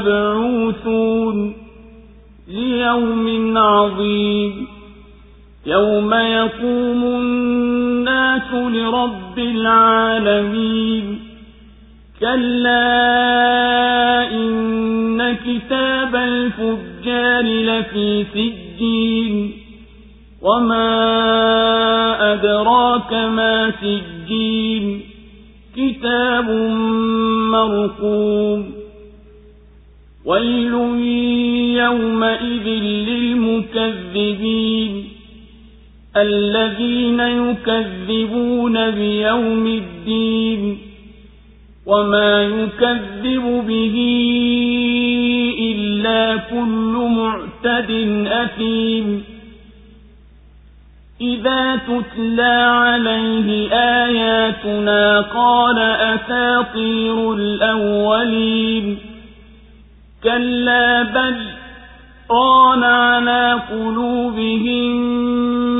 مبعوثون ليوم عظيم. يوم يقوم الناس لرب العالمين. كلا إن كتاب الفجار لفي سجين. وما أدراك ما سجين. كتاب مرقوم. ويل يومئذ للمكذبين الذين يكذبون بيوم الدين وما يكذب به إلا كل معتد أثيم إذا تتلى عليه آياتنا قال أساطير الأولين كلا بل طال على قلوبهم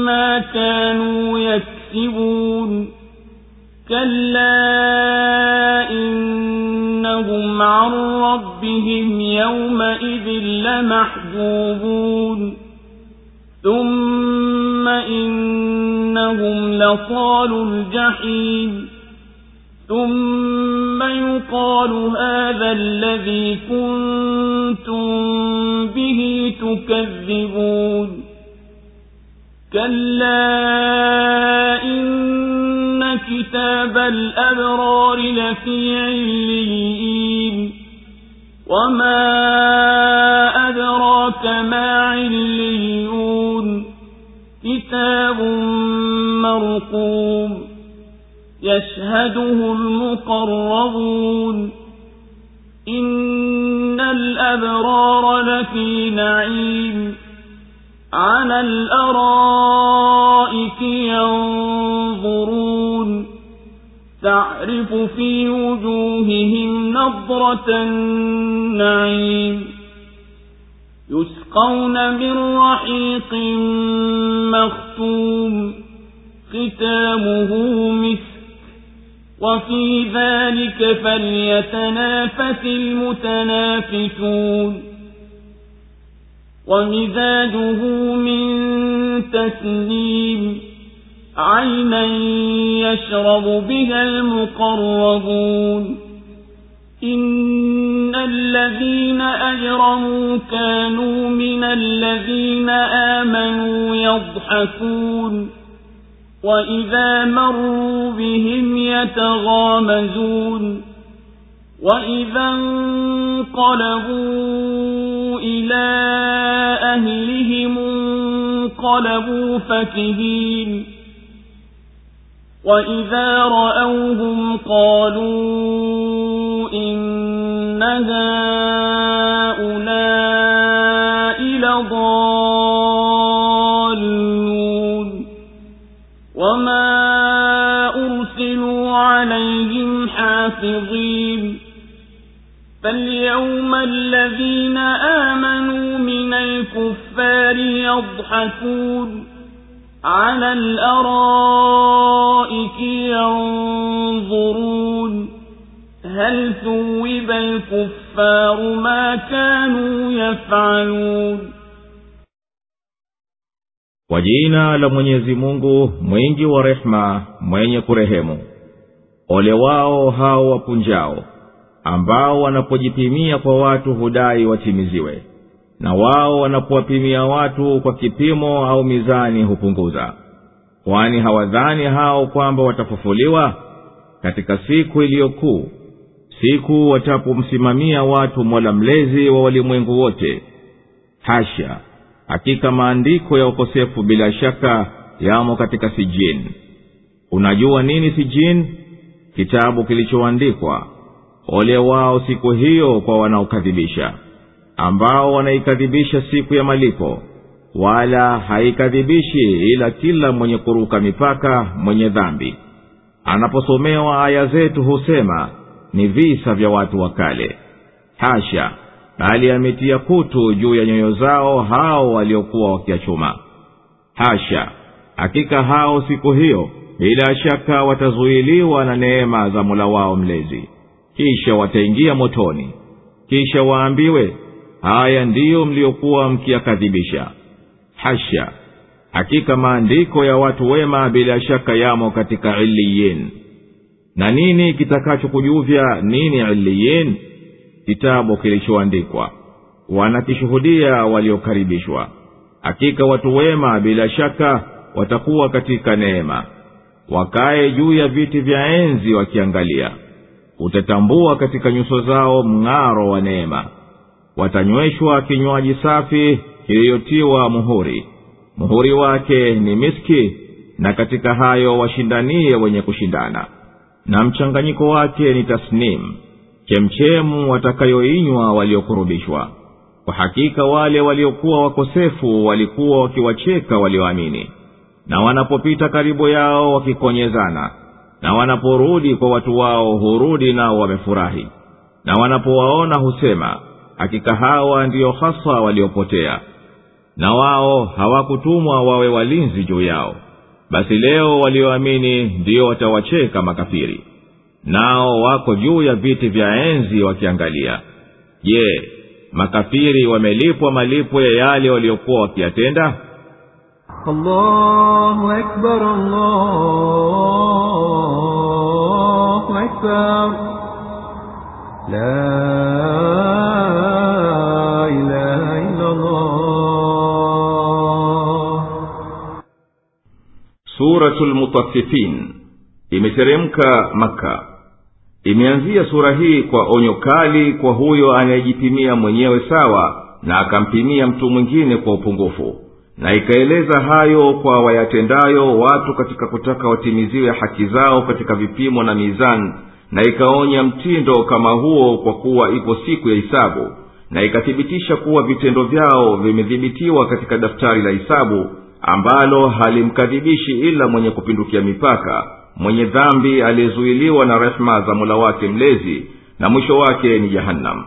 ما كانوا يكسبون كلا إنهم عن ربهم يومئذ لمحجوبون ثم إنهم لصال الجحيم ثم يقال هذا الذي كنتم به تكذبون. كلا إن كتاب الأبرار لفي عليين. وما أدراك ما عليون. كتاب مرقوم. يشهده المقربون. إن الأبرار لفي نعيم. على الأرائك ينظرون. تعرف في وجوههم نظرة النعيم. يسقون من رحيق مختوم. ختامه مسك وفي ذلك فليتنافس المتنافسون. ومزاجه من تسليم عينا يشرب بها المقربون. إن الذين أجرموا كانوا من الذين آمنوا يضحكون. وإذا مروا بهم يتغامزون وإذا انقلبوا إلى أهلهم انقلبوا فكهين وإذا رأوهم قالوا إن هؤلاء لضالون حافظين فاليوم الذين آمنوا من الكفار يضحكون على الأرائك ينظرون هل ثوب الكفار ما كانوا يفعلون kwa jina la mwenyezi mungu mwingi wa rehema mwenye kurehemu ole wao hao wapunjao ambao wanapojipimia kwa watu hudai watimiziwe na wao wanapowapimia watu kwa kipimo au mizani hupunguza. Kwani hawadhani hao kwamba watafufuliwa? Katika siku iliyokuu siku watapomsimamia watu mola mlezi wa walimwengu wote hasha hakika maandiko ya ukosefu bila shaka yamo katika sijini unajua nini sijini kitabu kilichoandikwa. Ole wao siku hiyo kwa wanaokadhibisha ambao wanaikadhibisha siku ya malipo wala haikadhibishi ila kila mwenye kuruka mipaka mwenye dhambi. Anaposomewa aya zetu husema ni visa vya watu wa kale. Hasha bali ametia kutu juu ya nyoyo zao hao waliokuwa wakiachuma. Hasha hakika hao siku hiyo bila shaka watazuiliwa na neema za mola wao mlezi. Kisha wataingia motoni. Kisha waambiwe haya ndiyo mliokuwa mkiyakadhibisha hasha! Hakika maandiko ya watu wema bila shaka yamo katika iliyin na nini kitakachokujuvya nini iliyin kitabu kilichoandikwa. Wanakishuhudia waliokaribishwa. Hakika watu wema bila shaka watakuwa katika neema wakaye juu ya viti vya enzi wakiangalia. Utatambua katika nyuso zao mng'aro wa neema. Watanyweshwa kinywaji safi kiliyotiwa muhuri. Muhuri wake ni miski na katika hayo washindanie wenye kushindana. Na mchanganyiko wake ni tasnim chemchemu watakayoinywa waliokurubishwa. Kwa hakika wale waliokuwa wakosefu walikuwa wakiwacheka walioamini na wanapopita karibu yao wakikonyezana na wanaporudi kwa watu wao hurudi nao wamefurahi. Na wanapowaona husema hakika hawa ndiyo hasa waliopotea. Na wao hawakutumwa wawe walinzi juu yao. Basi leo walioamini ndiyo watawacheka makafiri. Nao wako juu ya viti vya enzi wakiangalia. Je makafiri wamelipwa malipo ya yale waliokuwa wakiyatenda الله أكبر الله أكبر لا إله إلا الله suratu lmutaffifin imeteremka maka imeanzia sura hii kwa onyo kali kwa huyo anayejipimia mwenyewe sawa na akampimia mtu mwingine kwa upungufu na ikaeleza hayo kwa wayatendayo watu katika kutaka watimiziwe haki zao katika vipimo na mizani. Na ikaonya mtindo kama huo kwa kuwa ipo siku ya hisabu. Na ikathibitisha kuwa vitendo vyao vimedhibitiwa katika daftari la hisabu ambalo halimkadhibishi ila mwenye kupindukia mipaka mwenye dhambi aliyezuiliwa na rehema za mola wake mlezi na mwisho wake ni jahannam.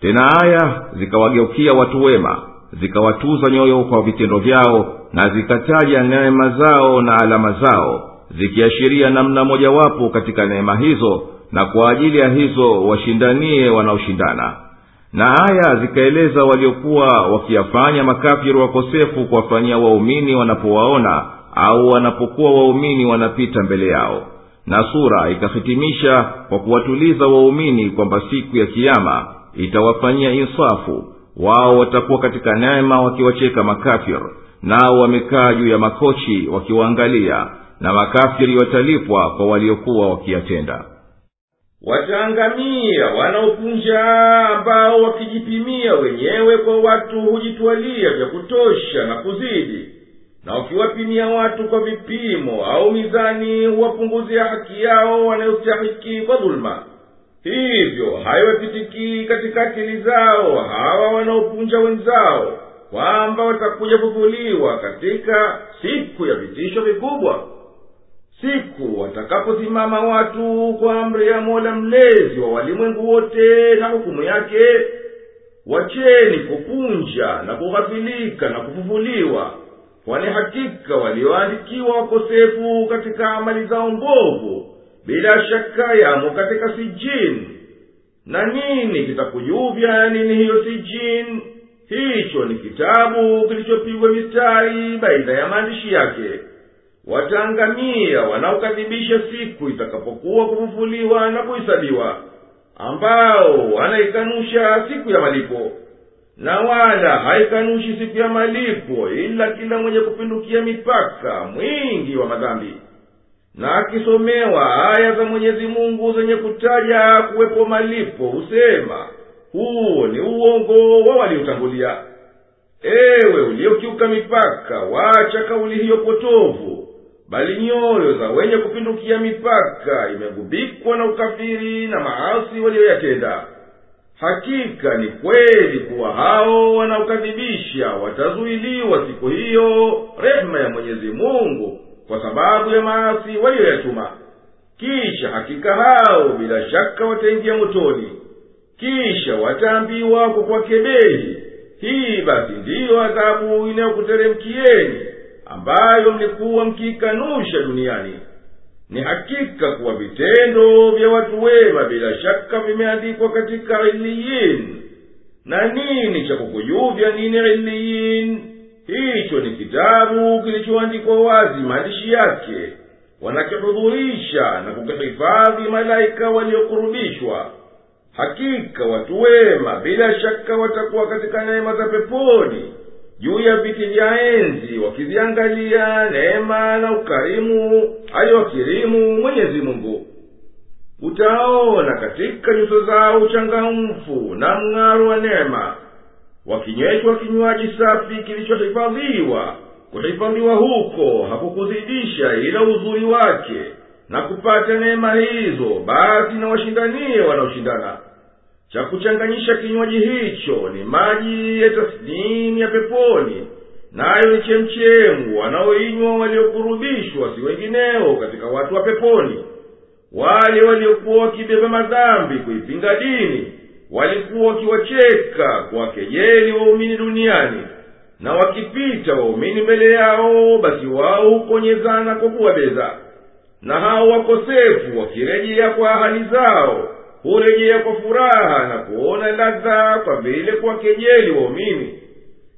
Tena aya zikawageukia watu wema zikawatuza nyoyo kwa vitendo vyao na zikataja neema zao na alama zao zikiashiria namna mojawapo katika neema hizo na kwa ajili ya hizo washindanie wanaoshindana. Na aya zikaeleza waliokuwa wakiyafanya makafiri wakosefu kuwafanyia waumini wanapowaona au wanapokuwa waumini wanapita mbele yao. Na sura ikahitimisha kwa kuwatuliza waumini kwamba siku ya kiama itawafanyia insafu wao watakuwa katika neema wakiwacheka makafir nao wamekaa juu ya makochi wakiwaangalia na makafiri watalipwa kwa waliokuwa wakiyatenda. Wataangamia wanaopunja ambao wakijipimia wenyewe kwa watu hujitwalia vya kutosha na kuzidi. Na wakiwapimia watu kwa vipimo au mizani huwapunguzia haki yao wanayostahiki kwa dhuluma hivyo haiwapitikii katika akili zao hawa wanaopunja wenzao kwamba watakuja kuvuliwa katika siku ya vitisho vikubwa. Siku watakaposimama watu kwa amri ya mola mlezi wa walimwengu wote na hukumu yake wacheni kupunja na kughafilika na kufufuliwa kwani hakika walioandikiwa wakosefu katika amali zao mbovu bila shaka yamo katika sijini na nini kitakujuvya nini hiyo sijini hicho ni kitabu kilichopigwa mistari baina ya maandishi yake. Wataangamia wanaokadhibisha siku itakapokuwa kufufuliwa na kuhesabiwa ambao wanaikanusha siku ya malipo. Na wala haikanushi siku ya malipo ila kila mwenye kupindukia mipaka mwingi wa madhambi na akisomewa aya za mwenyezi mungu zenye kutaja kuwepo malipo husema huo ni uongo wa waliotangulia. Ewe uliokiuka mipaka wacha kauli hiyo potovu bali nyoyo za wenye kupindukia mipaka imegubikwa na ukafiri na maasi waliyoyatenda hakika ni kweli kuwa hao wanaokadhibisha watazuiliwa siku hiyo rehema ya mwenyezi mungu kwa sababu ya maasi waliyoyatuma. Kisha hakika hao bila shaka wataingia motoni. Kisha wataambiwa kwa kwakebehi hii basi ndiyo adhabu inayokuteremkieni ambayo mlikuwa mkiikanusha duniani. Ni hakika kuwa vitendo vya watu wema bila shaka vimeandikwa katika iliyin na nini cha kukujuvya nini iliyin hicho ni kitabu kilichoandikwa wazi maandishi yake. Wanakihudhurisha na kukihifadhi malaika waliokurubishwa. Hakika watu wema bila shaka watakuwa katika neema za peponi juu ya viti vya enzi wakiziangalia neema na ukarimu aliwakirimu mwenyezi mungu. Utaona katika nyuso zao uchangamfu na mng'aro wa neema wakinyweshwa kinywaji safi kilichohifadhiwa kuhifadhiwa huko hakukuzidisha ila uzuri wake na kupata neema hizo basi na washindanie wanaoshindana. Cha kuchanganyisha kinywaji hicho ni maji ya tasnimu ya peponi nayo ni chemchemu wanaoinywa waliokurubishwa si wengineo katika watu wa peponi. Wale waliokuwa wakibeba madhambi kuipinga dini walikuwa wakiwacheka kwa kejeli waumini duniani? Na wakipita waumini mbele yao basi wao hukonyezana kwa kuwabeza na hao wakosefu wakirejea kwa ahali zao hurejea kwa furaha na kuona ladha kwa vile kwa kejeli waumini.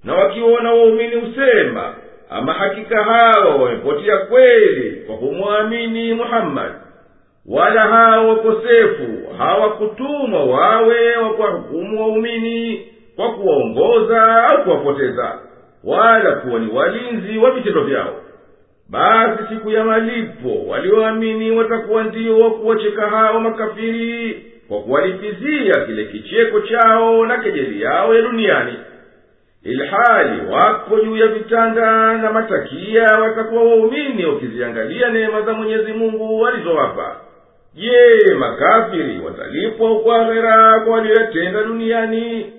Na wakiona waumini husema ama hakika hawa wamepotea kweli kwa kumwamini muhammadi wala hao wakosefu hawakutumwa wawe wakuwahukumu waumini kwa kuwaongoza au kuwapoteza wala kuwa ni walinzi wa vitendo vyao. Basi siku ya malipo walioamini watakuwa ndio wa kuwacheka hao makafiri kwa kuwalipizia kile kicheko chao na kejeli yao ya duniani. Ilhali wako juu ya vitanda na matakia watakuwa waumini wakiziangalia neema za mwenyezi mungu walizowapa je makafiri watalipwa uko aghera kwa waliyotenda duniani